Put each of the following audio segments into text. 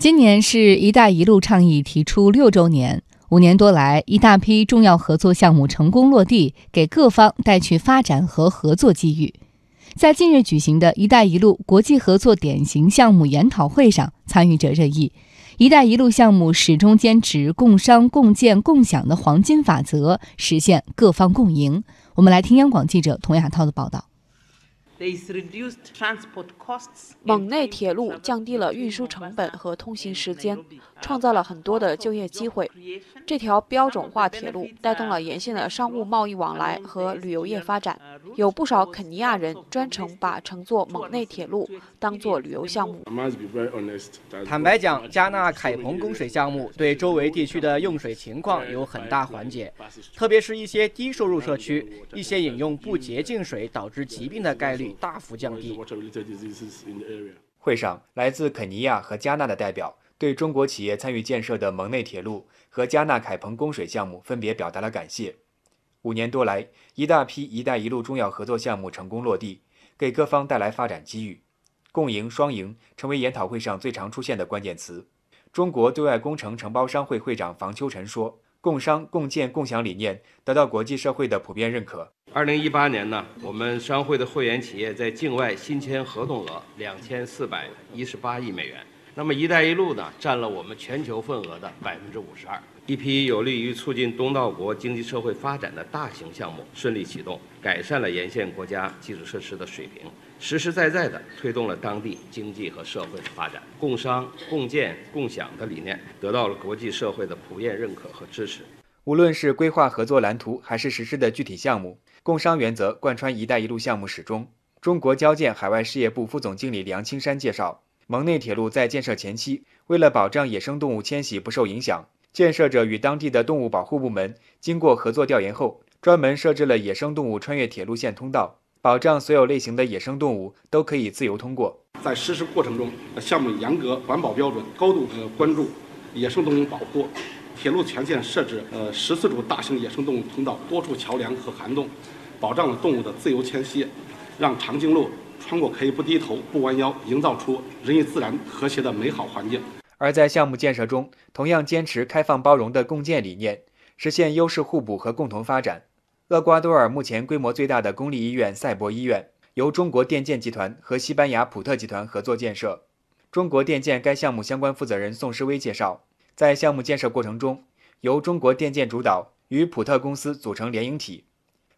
今年是“一带一路”倡议提出六周年，五年多来，一大批重要合作项目成功落地，给各方带去发展和合作机遇。在近日举行的一带一路国际合作典型项目研讨会上，参与者热议，“一带一路”项目始终坚持共商共建共享的黄金法则，实现各方共赢。我们来听央广记者童亚涛的报道。蒙内铁路降低了运输成本和通行时间，创造了很多的就业机会。这条标准化铁路带动了沿线的商务贸易往来和旅游业发展，有不少肯尼亚人专程把乘坐蒙内铁路当做旅游项目。坦白讲，加纳凯彭供水项目对周围地区的用水情况有很大缓解，特别是一些低收入社区，一些饮用不洁净水导致疾病的概率。大幅降低。会上，来自肯尼亚和加纳的代表对中国企业参与建设的蒙内铁路和加纳凯彭供水项目分别表达了感谢。五年多来，一大批“一带一路”重要合作项目成功落地，给各方带来发展机遇。共赢、双赢成为研讨会上最常出现的关键词。中国对外工程承包商会会长房秋晨说。共商共建共享理念得到国际社会的普遍认可。二零一八年呢，我们商会的会员企业在境外新签合同额两千四百一十八亿美元。那么“一带一路”呢，占了我们全球份额的百分之五十二。一批有利于促进东道国经济社会发展的大型项目顺利启动，改善了沿线国家基础设施的水平，实实在在地推动了当地经济和社会的发展。共商共建共享的理念得到了国际社会的普遍认可和支持。无论是规划合作蓝图，还是实施的具体项目，共商原则贯穿“一带一路”项目始终。中国交建海外事业部副总经理梁青山介绍，蒙内铁路在建设前期，为了保障野生动物迁徙不受影响。建设者与当地的动物保护部门经过合作调研后，专门设置了野生动物穿越铁路线通道，保障所有类型的野生动物都可以自由通过。在实施过程中，项目严格环保标准，高度呃关注野生动物保护。铁路全线设置呃十四处大型野生动物通道，多处桥梁和涵洞，保障了动物的自由迁徙，让长颈鹿穿过可以不低头、不弯腰，营造出人与自然和谐的美好环境。而在项目建设中，同样坚持开放包容的共建理念，实现优势互补和共同发展。厄瓜多尔目前规模最大的公立医院赛博医院，由中国电建集团和西班牙普特集团合作建设。中国电建该项目相关负责人宋诗威介绍，在项目建设过程中，由中国电建主导，与普特公司组成联营体，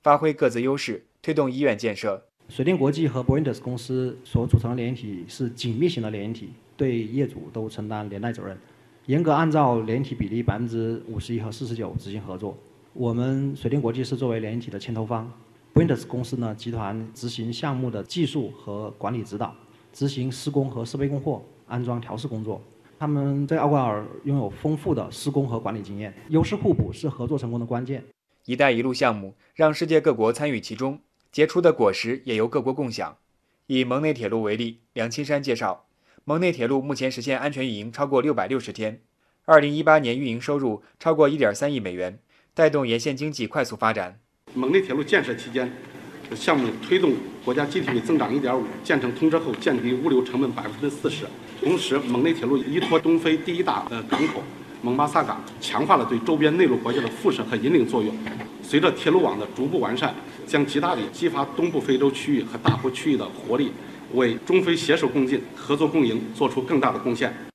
发挥各自优势，推动医院建设。水电国际和 b r i n d e s 公司所组成的联体是紧密型的联体。对业主都承担连带责任，严格按照联体比例百分之五十一和四十九执行合作。我们水电国际是作为联体的牵头方 b r i n d e s 公司呢集团执行项目的技术和管理指导，执行施工和设备供货、安装调试工作。他们在奥瓜尔拥有丰富的施工和管理经验，优势互补是合作成功的关键。“一带一路”项目让世界各国参与其中，结出的果实也由各国共享。以蒙内铁路为例，梁青山介绍。蒙内铁路目前实现安全运营超过六百六十天，二零一八年运营收入超过一点三亿美元，带动沿线经济快速发展。蒙内铁路建设期间，项目推动国家 GDP 增长一点五，建成通车后降低物流成本百分之四十。同时，蒙内铁路依托东非第一大呃港口蒙巴萨港，强化了对周边内陆国家的辐射和引领作用。随着铁路网的逐步完善，将极大地激发东部非洲区域和大湖区域的活力。为中非携手共进、合作共赢做出更大的贡献。